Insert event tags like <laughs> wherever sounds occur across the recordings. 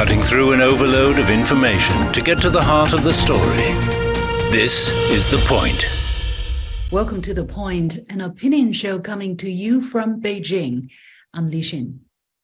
cutting through an overload of information to get to the heart of the story. This is The Point. Welcome to The Point, an opinion show coming to you from Beijing. I'm Liu Xin.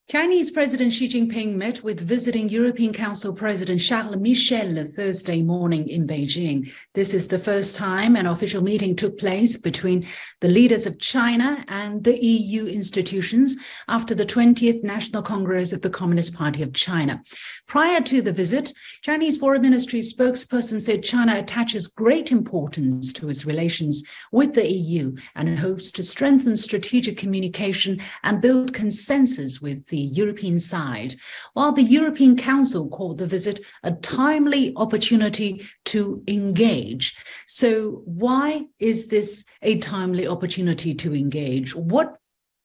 Chinese President Xi Jinping met with visiting European Council President Charles Michel Thursday morning in Beijing. This is the first time an official meeting took place between the leaders of China and the EU institutions after the 20th National Congress of the Communist Party of China. Prior to the visit, Chinese Foreign Ministry spokesperson said China attaches great importance to its relations with the EU and hopes to strengthen strategic communication and build consensus with the the European side, while the European Council called the visit a timely opportunity to engage. So, why is this a timely opportunity to engage? What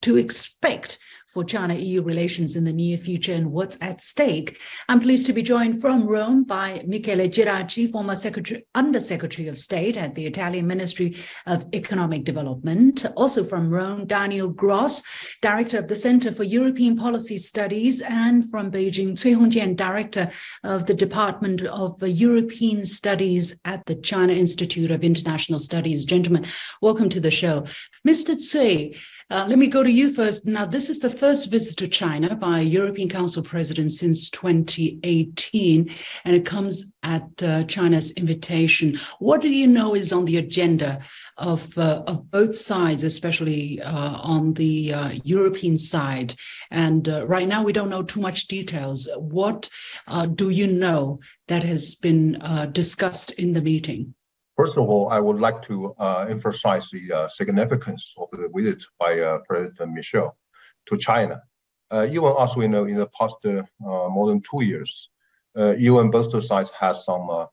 to expect for China EU relations in the near future and what's at stake. I'm pleased to be joined from Rome by Michele Geraci, former Secretary, Undersecretary of State at the Italian Ministry of Economic Development. Also from Rome, Daniel Gros, Director of the Center for European Policy Studies, and from Beijing, Cui Hongjian, Director of the Department of European Studies at the China Institute of International Studies. Gentlemen, welcome to the show. Mr. Cui, uh, let me go to you first. Now, this is the first visit to China by a European Council president since 2018, and it comes at uh, China's invitation. What do you know is on the agenda of, uh, of both sides, especially uh, on the uh, European side? And uh, right now, we don't know too much details. What do you know that has been discussed in the meeting? First of all, I would like to uh, emphasize the uh, significance of the visit by uh, President Michel to China. Uh, even as we know, in the past uh, more than two years, uh, even both sides had some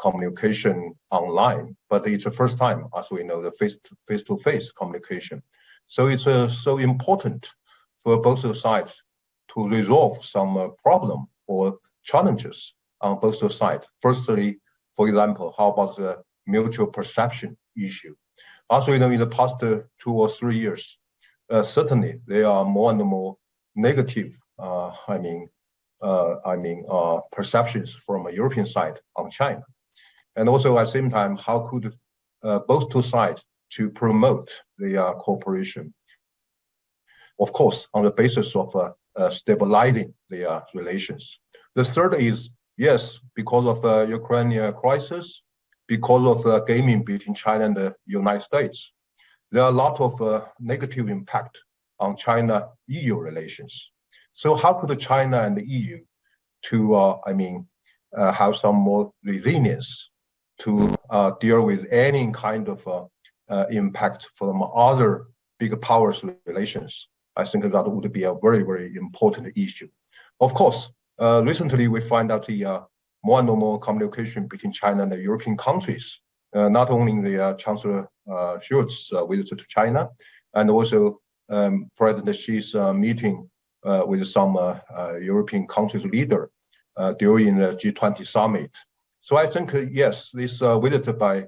communication online, but it's the first time, as we know, the face-to-face communication. So it's so important for both sides to resolve some problem or challenges on both sides. Firstly, for example, how about the mutual perception issue? Also, you know, in the past two or three years, uh, certainly there are more and more negative, uh, I mean, uh, I mean, uh, perceptions from a European side on China. And also at the same time, how could uh, both two sides to promote the uh, cooperation? Of course, on the basis of stabilizing the relations. The third is Yes, because of the Ukrainian crisis, because of the gaming between China and the United States, there are a lot of uh, negative impact on China-EU relations. So how could China and the EU to, uh, I mean, uh, have some more resilience to uh, deal with any kind of uh, uh, impact from other big powers relations? I think that would be a very, very important issue. Of course, uh, recently, we find out the uh, more and more communication between China and the European countries, uh, not only the uh, Chancellor uh, Scholz uh, visit to China, and also um, President Xi's uh, meeting with some European countries leader during the G20 summit. So I think, yes, this visit by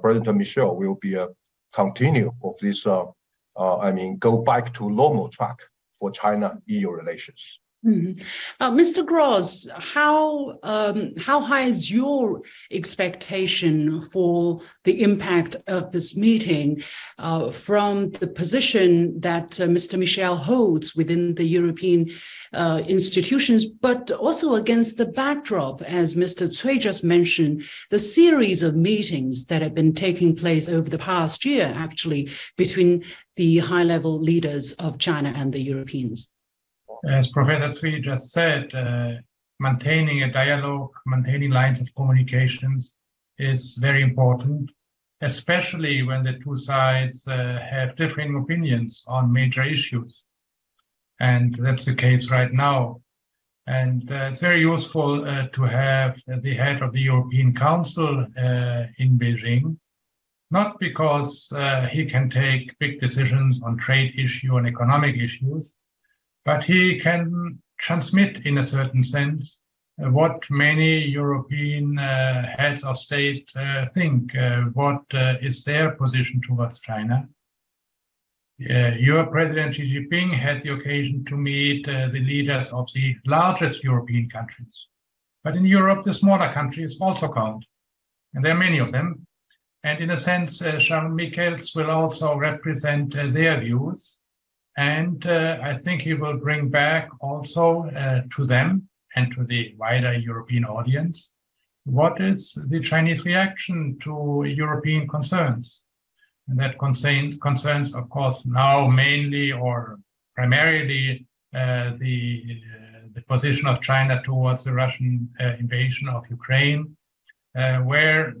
President Michel will be a continue of this, I mean, go back to normal track for China-EU relations. Mm-hmm. Uh, Mr. Gros, how um, how high is your expectation for the impact of this meeting uh, from the position that uh, Mr. Michel holds within the European uh, institutions, but also against the backdrop, as Mr. Cui just mentioned, the series of meetings that have been taking place over the past year, actually, between the high-level leaders of China and the Europeans? As Professor Cui just said, uh, maintaining a dialogue, maintaining lines of communications is very important, especially when the two sides uh, have differing opinions on major issues. And that's the case right now. And uh, it's very useful uh, to have the head of the European Council uh, in Beijing, not because uh, he can take big decisions on trade issue and economic issues, but he can transmit in a certain sense uh, what many European uh, heads of state uh, think, uh, what uh, is their position towards China. uh, your President Xi Jinping had the occasion to meet the leaders of the largest European countries. But in Europe, the smaller countries also count, and there are many of them. And in a sense, Charles Michels will also represent their views. And uh, I think he will bring back also uh, to them and to the wider European audience what is the Chinese reaction to European concerns. And that concern, concerns, of course, now mainly or primarily uh, the, uh, the position of China towards the Russian uh, invasion of Ukraine, uh, where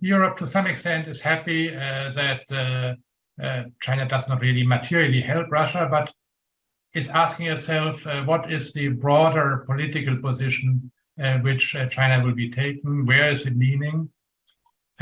Europe, to some extent, is happy that China does not really materially help Russia, but is asking itself what is the broader political position which China will be taking, where is it leaning,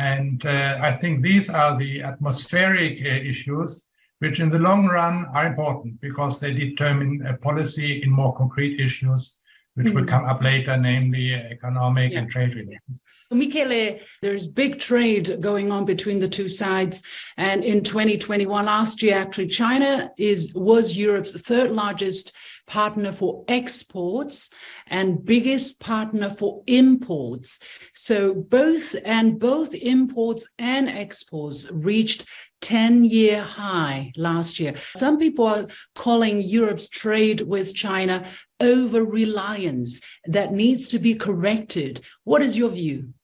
and uh, I think these are the atmospheric uh, issues, which in the long run are important because they determine a policy in more concrete issues, which mm-hmm. will come up later, namely economic yeah. and trade relations. Michele, there's big trade going on between the two sides. And in 2021, last year, actually, China is was Europe's third largest partner for exports and biggest partner for imports. So both and both imports and exports reached 10 year high last year. Some people are calling Europe's trade with China over reliance that needs to be corrected. What is your view?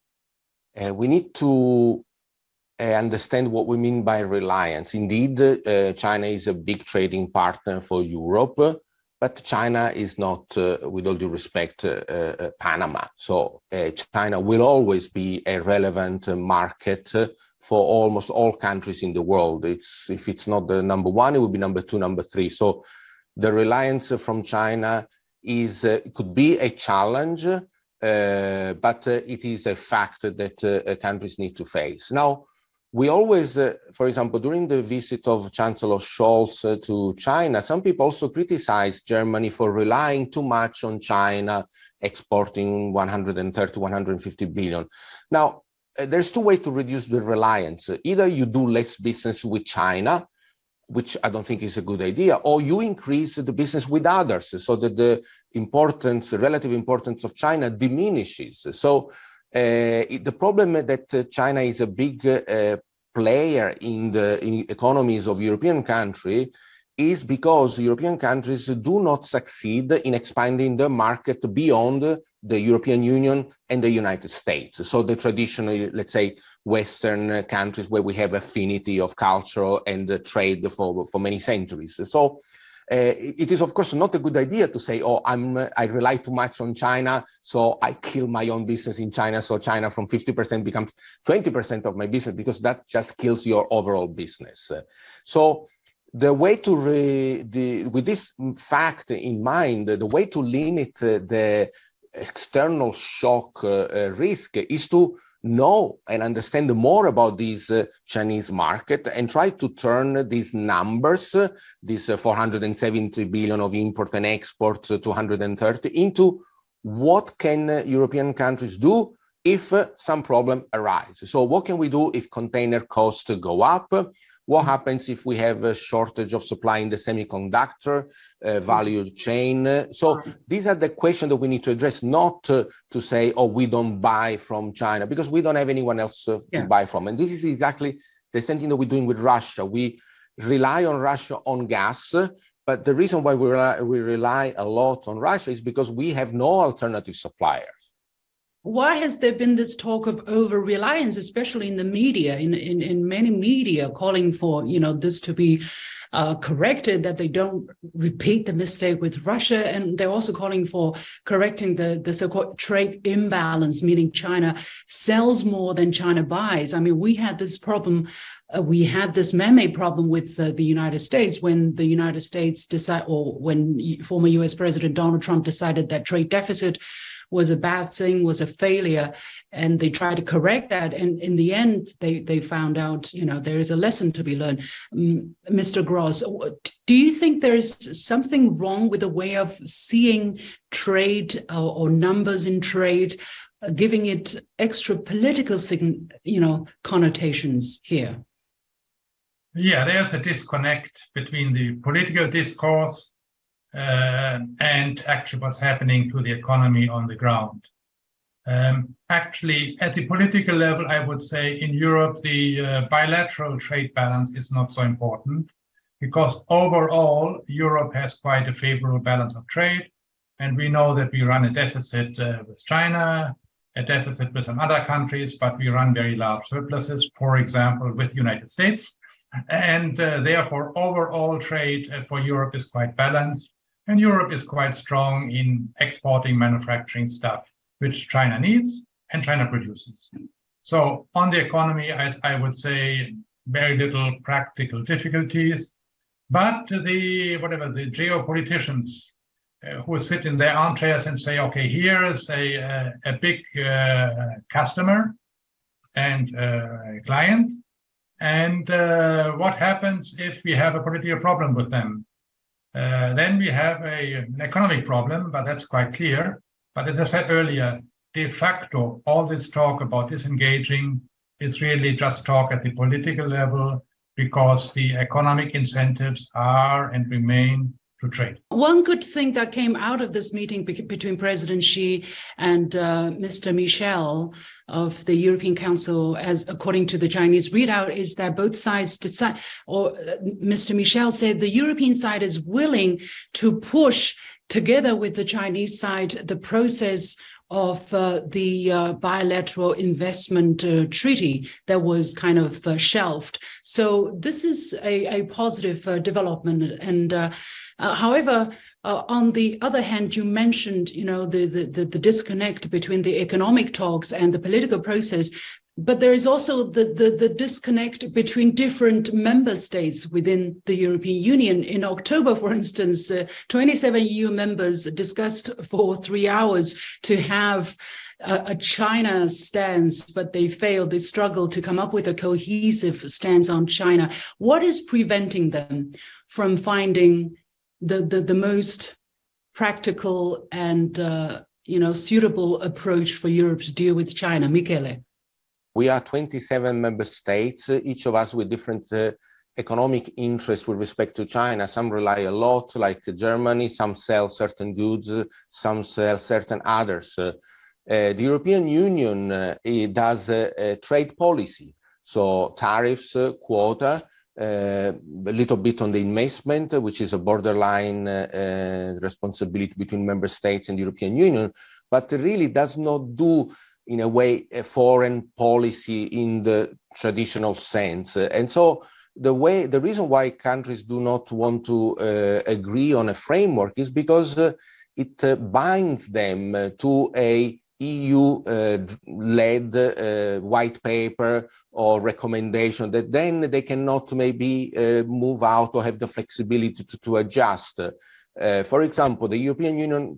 Uh, we need to uh, understand what we mean by reliance. Indeed, uh, China is a big trading partner for Europe. But China is not, uh, with all due respect, uh, uh, Panama. So China will always be a relevant market for almost all countries in the world. It's if it's not the number one, it will be number two, number three. So the reliance from China is uh, could be a challenge, uh, but uh, it is a fact that countries need to face. Now, we always, uh, for example, during the visit of Chancellor Scholz uh, to China, some people also criticized Germany for relying too much on China exporting 130, 150 billion. Now, uh, there's two ways to reduce the reliance. Either you do less business with China, which I don't think is a good idea, or you increase the business with others so that the importance, relative importance of China diminishes. So uh, the problem that uh, China is a big uh, player in the in economies of European country is because European countries do not succeed in expanding the market beyond the European Union and the United States. So the traditional, let's say, Western countries where we have affinity of culture and trade for, for many centuries. So uh, it is of course not a good idea to say, "Oh, I'm I rely too much on China, so I kill my own business in China, so China from 50% becomes 20% of my business," because that just kills your overall business. So the way to re, the, with this fact in mind, the way to limit the external shock uh, risk is to know and understand more about this uh, Chinese market and try to turn these numbers, uh, these uh, 470 billion of import and export, uh, 230, into what can uh, European countries do if uh, some problem arises. So what can we do if container costs go up? What happens if we have a shortage of supply in the semiconductor uh, value chain? So these are the questions that we need to address, not uh, to say, oh, we don't buy from China, because we don't have anyone else uh, yeah. to buy from. And this is exactly the same thing that we're doing with Russia. We rely on Russia on gas, but the reason why we rely, we rely a lot on Russia is because we have no alternative suppliers why has there been this talk of over reliance especially in the media in, in in many media calling for you know this to be uh, corrected that they don't repeat the mistake with russia and they're also calling for correcting the the so-called trade imbalance meaning china sells more than china buys i mean we had this problem uh, we had this meme problem with uh, the United States when the United States decided, or when former U.S. President Donald Trump decided that trade deficit was a bad thing, was a failure, and they tried to correct that. And in the end, they they found out, you know, there is a lesson to be learned. Mr. Gros, do you think there is something wrong with the way of seeing trade or, or numbers in trade? Uh, giving it extra political, sign, you know, connotations here. Yeah, there's a disconnect between the political discourse uh, and actually what's happening to the economy on the ground. Um, actually, at the political level, I would say in Europe, the uh, bilateral trade balance is not so important because overall, Europe has quite a favorable balance of trade. And we know that we run a deficit uh, with China, a deficit with some other countries, but we run very large surpluses, for example, with the United States. And uh, therefore, overall trade uh, for Europe is quite balanced. And Europe is quite strong in exporting manufacturing stuff, which China needs and China produces. So on the economy, I, I would say very little practical difficulties. But the whatever the geopoliticians uh, who sit in their armchairs and say, okay, here is a a, a big uh, customer and uh, client, and uh, what happens if we have a political problem with them? Uh, then we have a, an economic problem, but that's quite clear. But as I said earlier, de facto, all this talk about disengaging is really just talk at the political level because the economic incentives are and remain trade. One good thing that came out of this meeting be- between President Xi and uh, Mr. Michel of the European Council, as according to the Chinese readout, is that both sides decide, or uh, Mr. Michel said the European side is willing to push together with the Chinese side the process of uh, the uh, bilateral investment uh, treaty that was kind of uh, shelved. So this is a, a positive uh, development. And uh, however, on the other hand, you mentioned, you know, the, the the disconnect between the economic talks and the political process but there is also the, the, the, disconnect between different member states within the European Union. In October, for instance, uh, 27 EU members discussed for three hours to have a, China stance, but they failed. They struggled to come up with a cohesive stance on China. What is preventing them from finding the, the, the most practical and uh, you know suitable approach for Europe to deal with China? Michele. We are 27 member states, each of us with different uh, economic interests with respect to China. Some rely a lot, like Germany, some sell certain goods, some sell certain others. Uh, the European Union uh, does a trade policy, so tariffs, uh, quota, uh, a little bit on the investment, which is a borderline uh, responsibility between member states and the European Union, but really does not do in a way a foreign policy in the traditional sense. And so the way the reason why countries do not want to uh, agree on a framework is because uh, it uh, binds them uh, to a EU uh, led uh, white paper or recommendation that then they cannot maybe move out or have the flexibility to, to adjust. for example, the European Union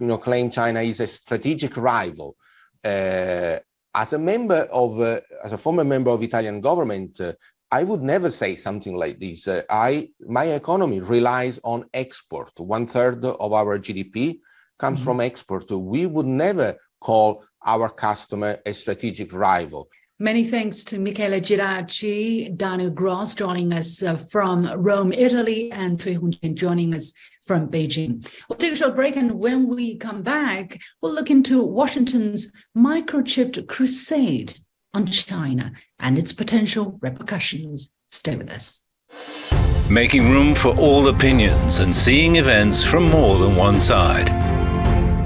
you know, claim China is a strategic rival uh, as a member of, uh, as a former member of Italian government, uh, I would never say something like this. Uh, I, my economy relies on export. One third of our GDP comes mm-hmm. from export. We would never call our customer a strategic rival. Many thanks to Michele Geraci, Daniel Gros joining us uh, from Rome, Italy, and Cui Hongjian joining us from Beijing. We'll take a short break, and when we come back, we'll look into Washington's microchipped crusade on China and its potential repercussions. Stay with us. Making room for all opinions and seeing events from more than one side.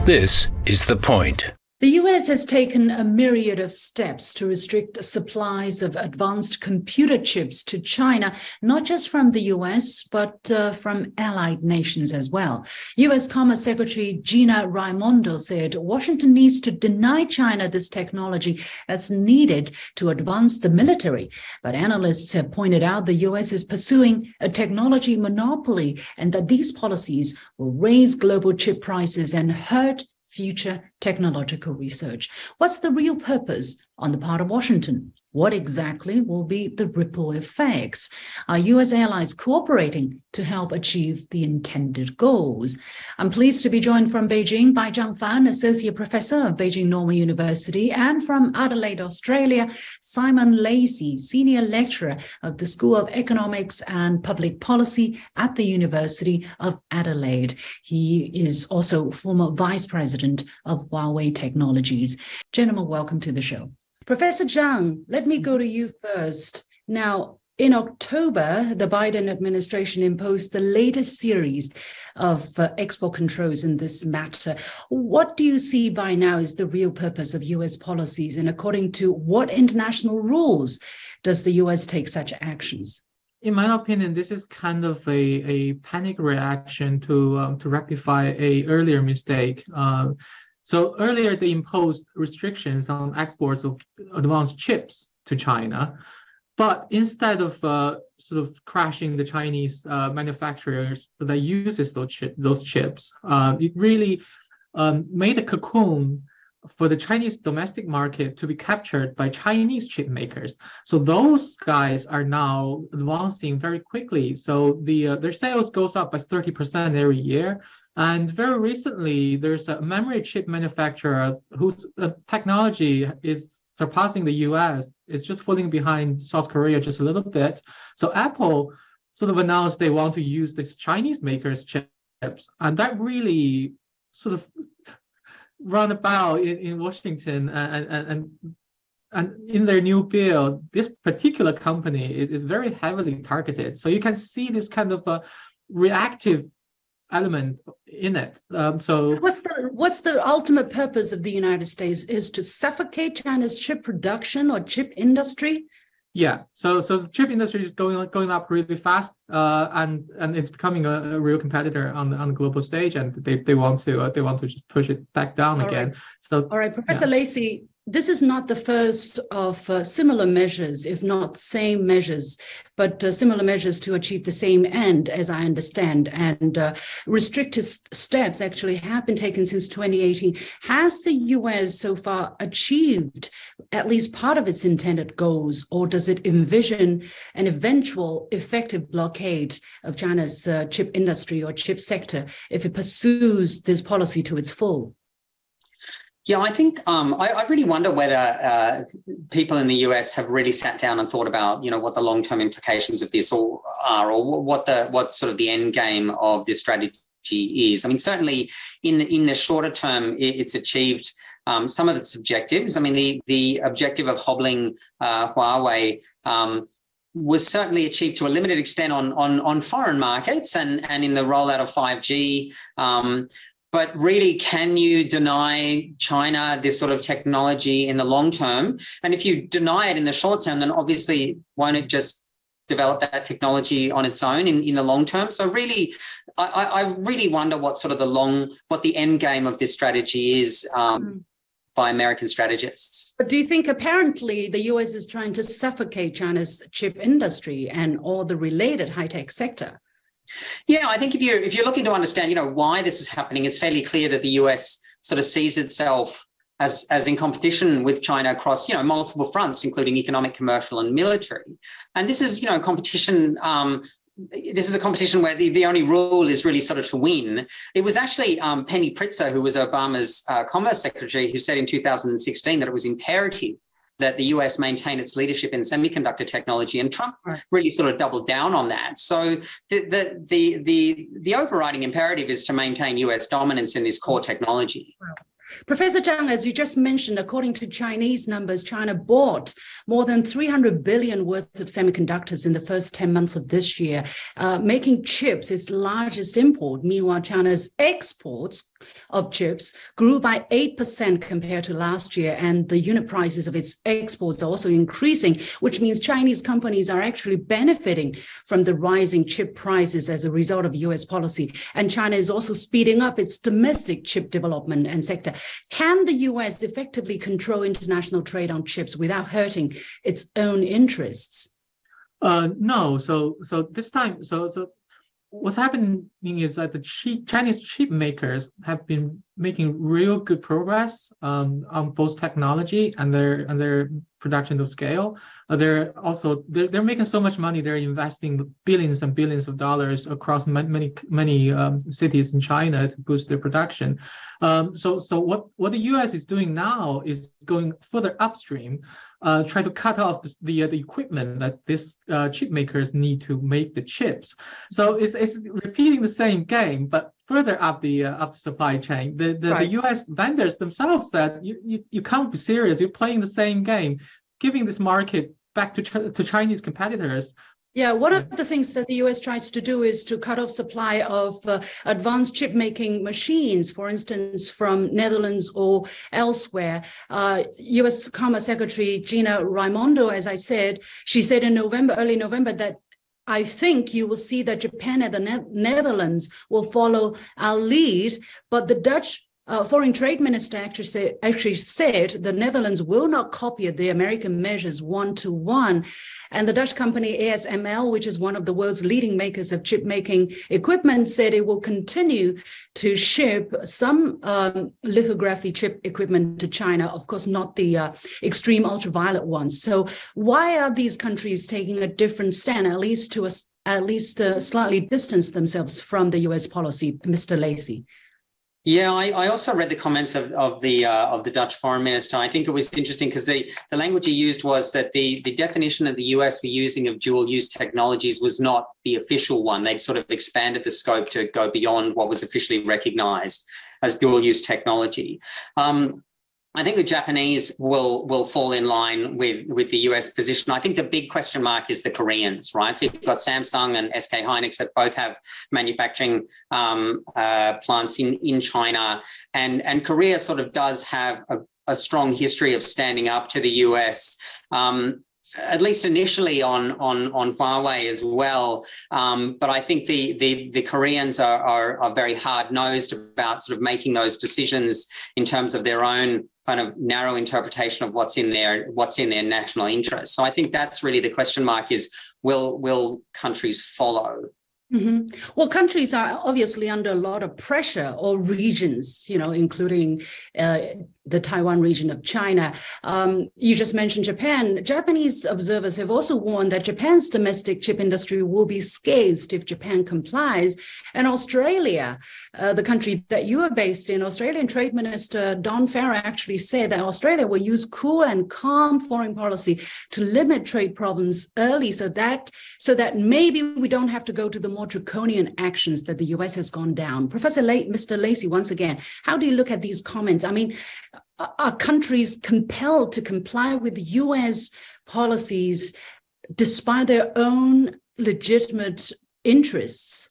This is The Point. The US has taken a myriad of steps to restrict supplies of advanced computer chips to China, not just from the US, but uh, from allied nations as well. US Commerce Secretary Gina Raimondo said Washington needs to deny China this technology as needed to advance the military. But analysts have pointed out the US is pursuing a technology monopoly and that these policies will raise global chip prices and hurt future technological research. What's the real purpose on the part of Washington? What exactly will be the ripple effects? Are US allies cooperating to help achieve the intended goals? I'm pleased to be joined from Beijing by Zhang Fan, Associate Professor of Beijing Normal University, and from Adelaide, Australia, Simon Lacey, Senior Lecturer of the School of Economics and Public Policy at the University of Adelaide. He is also former Vice President of Huawei Technologies. Gentlemen, welcome to the show. Professor Zhang, let me go to you first. Now, in October, the Biden administration imposed the latest series of uh, export controls in this matter. What do you see by now is the real purpose of US policies? And according to what international rules does the US take such actions? In my opinion, this is kind of a, a panic reaction to um, to rectify a earlier mistake. Uh, so earlier they imposed restrictions on exports of advanced chips to China, but instead of uh, sort of crashing the Chinese uh, manufacturers that uses those, those chips, uh, it really um, made a cocoon for the Chinese domestic market to be captured by Chinese chip makers. So those guys are now advancing very quickly. So the uh, their sales goes up by 30% every year. And very recently, there's a memory chip manufacturer whose uh, technology is surpassing the US. It's just falling behind South Korea just a little bit. So Apple sort of announced they want to use this Chinese makers chips. And that really sort of run about in, in Washington and, and, and and in their new bill, this particular company is, is very heavily targeted. So you can see this kind of a reactive element in it. Um, so what's the what's the ultimate purpose of the United States is to suffocate China's chip production or chip industry? Yeah, so so the chip industry is going going up really fast, uh, and and it's becoming a, a, real competitor on the on the global stage, and they, they want to uh, they want to just push it back down All again. Right. So all right, Professor yeah. Lacey, this is not the first of uh, similar measures, if not same measures, but uh, similar measures to achieve the same end, as I understand. And uh, restrictive steps actually have been taken since 2018. Has the US so far achieved at least part of its intended goals, or does it envision an eventual effective blockade of China's uh, chip industry or chip sector if it pursues this policy to its full? Yeah, I think um, I, I, really wonder whether uh, people in the US have really sat down and thought about, you know, what the long-term implications of this all are, or what the what sort of the end game of this strategy is. I mean, certainly in the, in the shorter term, it, it's achieved um, some of its objectives. I mean, the the objective of hobbling uh, Huawei. Um, was certainly achieved to a limited extent on on on foreign markets and and in the rollout of 5G. Um, but really, can you deny China this sort of technology in the long term? And if you deny it in the short term, then obviously won't it just develop that technology on its own in, in the long term? So really, I, I really wonder what sort of the long, what the end game of this strategy is. Um, mm by American strategists. But do you think apparently the US is trying to suffocate China's chip industry and all the related high tech sector? Yeah, I think if you if you're looking to understand, you know, why this is happening, it's fairly clear that the US sort of sees itself as, as in competition with China across, you know, multiple fronts, including economic, commercial, and military. And this is, you know, competition. Um, this is a competition where the, the only rule is really sort of to win. It was actually um, Penny Pritzker, who was Obama's uh, commerce secretary, who said in 2016 that it was imperative that the US maintain its leadership in semiconductor technology, and Trump really sort of doubled down on that. So the, the the the the overriding imperative is to maintain US dominance in this core technology. Wow. Professor Zhang, as you just mentioned, according to Chinese numbers, China bought more than 300 billion worth of semiconductors in the first 10 months of this year, uh, making chips its largest import. Meanwhile, China's exports of chips grew by 8% compared to last year, and the unit prices of its exports are also increasing, which means Chinese companies are actually benefiting from the rising chip prices as a result of US policy. And China is also speeding up its domestic chip development and sector. Can the US effectively control international trade on chips without hurting its own interests? Uh, no. So, so this time, so so what's happening is that the Chinese chip makers have been making real good progress um, on both technology and their and their production to scale. Uh, they're also they're, they're making so much money. They're investing billions and billions of dollars across many many um, cities in China to boost their production. Um, so so what what the U.S. is doing now is going further upstream uh, try to cut off the, the, uh, the equipment that these uh, chip makers need to make the chips. So it's, it's repeating the same game, but further up the uh, up the supply chain. The the, right. the U.S. vendors themselves said you, you you can't be serious. You're playing the same game, giving this market back to to Chinese competitors yeah, one of the things that the US tries to do is to cut off supply of uh, advanced chip making machines, for instance, from Netherlands or elsewhere. Uh, US Commerce Secretary Gina Raimondo, as I said, she said in November, early November, that I think you will see that Japan and the ne- Netherlands will follow our lead, but the Dutch uh, foreign trade minister actually, say, actually said the Netherlands will not copy the American measures one to one. And the Dutch company ASML, which is one of the world's leading makers of chip making equipment, said it will continue to ship some um, lithography chip equipment to China. Of course, not the uh, extreme ultraviolet ones. So why are these countries taking a different stand, at least to a, at least uh, slightly distance themselves from the U.S. policy, Mr. Lacey? Yeah, I, I, also read the comments of, of the uh, of the Dutch foreign minister. I think it was interesting because the, the language he used was that the, the definition of the US for using of dual use technologies was not the official one. They'd sort of expanded the scope to go beyond what was officially recognized as dual use technology. Um, I think the Japanese will will fall in line with with the US position. I think the big question mark is the Koreans, right? So you've got Samsung and SK Hynix that both have manufacturing um, uh, plants in in China, and and Korea sort of does have a, a strong history of standing up to the US. Um, at least initially on on on Huawei as well. Um, but I think the the, the Koreans are, are, are very hard nosed about sort of making those decisions in terms of their own kind of narrow interpretation of what's in their what's in their national interest. So I think that's really the question mark: is will will countries follow? Mm-hmm. Well, countries are obviously under a lot of pressure, or regions, you know, including uh, the Taiwan region of China. Um, you just mentioned Japan. Japanese observers have also warned that Japan's domestic chip industry will be scathed if Japan complies. And Australia, uh, the country that you are based in, Australian Trade Minister Don Farrell actually said that Australia will use cool and calm foreign policy to limit trade problems early, so that so that maybe we don't have to go to the more draconian actions that the U.S. has gone down. Professor Mr. Lacey, once again, how do you look at these comments? I mean are countries compelled to comply with US policies despite their own legitimate interests?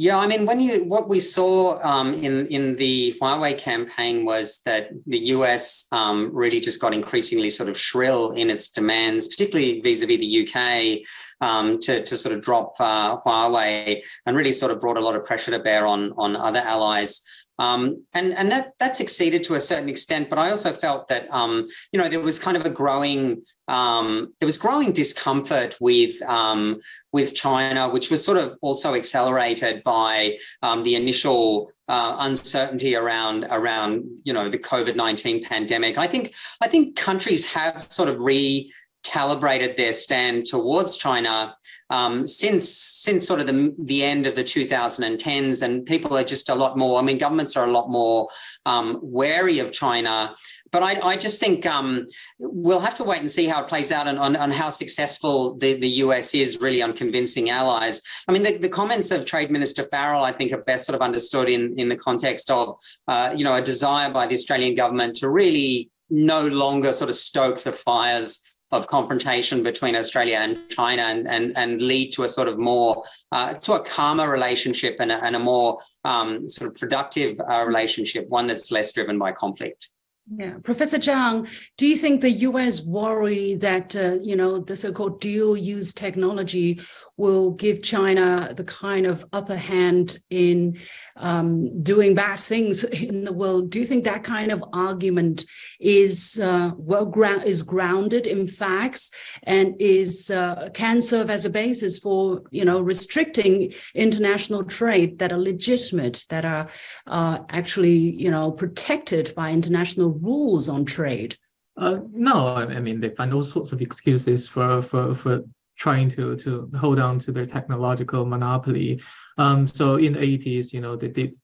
Yeah, I mean, when you what we saw um, in in the Huawei campaign was that the US um, really just got increasingly sort of shrill in its demands, particularly vis-a-vis the UK, um, to to sort of drop uh, Huawei, and really sort of brought a lot of pressure to bear on on other allies. Um, and and that that's exceeded to a certain extent. But I also felt that um, you know there was kind of a growing um, there was growing discomfort with um, with China, which was sort of also accelerated by um, the initial uh, uncertainty around around you know the COVID nineteen pandemic. I think I think countries have sort of recalibrated their stand towards China um, since since sort of the, the end of the 2010s, and people are just a lot more. I mean, governments are a lot more um, wary of China. But I, I just think um, we'll have to wait and see how it plays out and on, on how successful the, the US is really on convincing allies. I mean, the, the comments of Trade Minister Farrell, I think, are best sort of understood in, in the context of, uh, you know, a desire by the Australian government to really no longer sort of stoke the fires of confrontation between Australia and China and, and, and lead to a sort of more, uh, to a calmer relationship and a, and a more um, sort of productive uh, relationship, one that's less driven by conflict. Yeah, Professor Zhang, do you think the U.S. worry that uh, you know the so-called dual-use technology will give China the kind of upper hand in um, doing bad things in the world. Do you think that kind of argument is uh, well ground is grounded in facts and is uh, can serve as a basis for you know restricting international trade that are legitimate, that are uh, actually you know protected by international rules on trade? Uh, no, I mean they find all sorts of excuses for for for trying to to hold on to their technological monopoly. Um, so in the 80s, you know, they did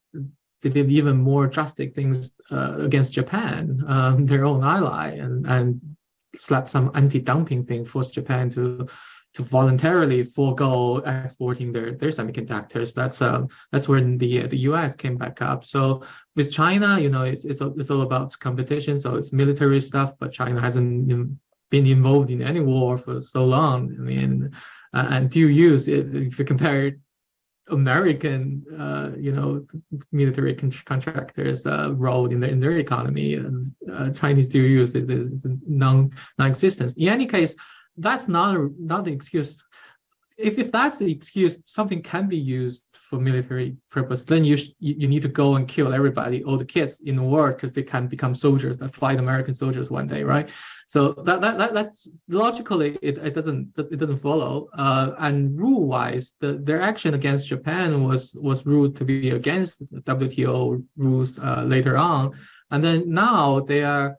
they did even more drastic things uh, against Japan, um, <laughs> their own ally, and and slapped some anti-dumping thing, forced Japan to to voluntarily forego exporting their their semiconductors. That's um that's when the the U.S. came back up. So with China, you know, it's it's it's all about competition. So it's military stuff, but China hasn't been involved in any war for so long. I mean, uh, and dual use, if, if you compare American, uh, you know, military con- contractors' uh, role in, their in their economy, and uh, Chinese dual use is, is, is non non-existence. In any case, that's not a, not the excuse if, if that's the excuse, something can be used for military purpose, then you, sh- you need to go and kill everybody, all the kids in the world, because they can become soldiers that fight American soldiers one day, right? So that, that, that that's logically it, it doesn't it doesn't follow. Uh, and rule wise, the, their action against Japan was was ruled to be against WTO rules uh, later on, and then now they are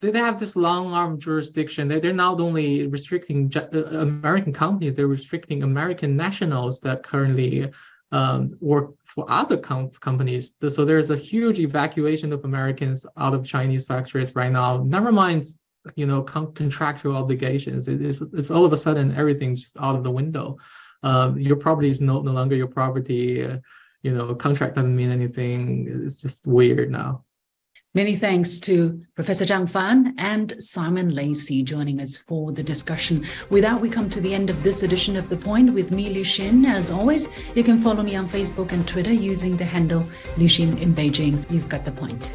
they have this long arm jurisdiction. They, they're not only restricting uh, American companies, they're restricting American nationals that currently um, work for other com- companies. So there's a huge evacuation of Americans out of Chinese factories right now. Never mind, you know, con- contractual obligations. It is, it's all of a sudden everything's just out of the window. Um, your property is no, no longer your property. Uh, you know, contract doesn't mean anything. It's just weird now. Many thanks to Professor Zhang Fan and Simon Lacey joining us for the discussion. With that, we come to the end of this edition of The Point with me, Liu Xin. As always, you can follow me on Facebook and Twitter using the handle Liu Xin in Beijing. You've got the point.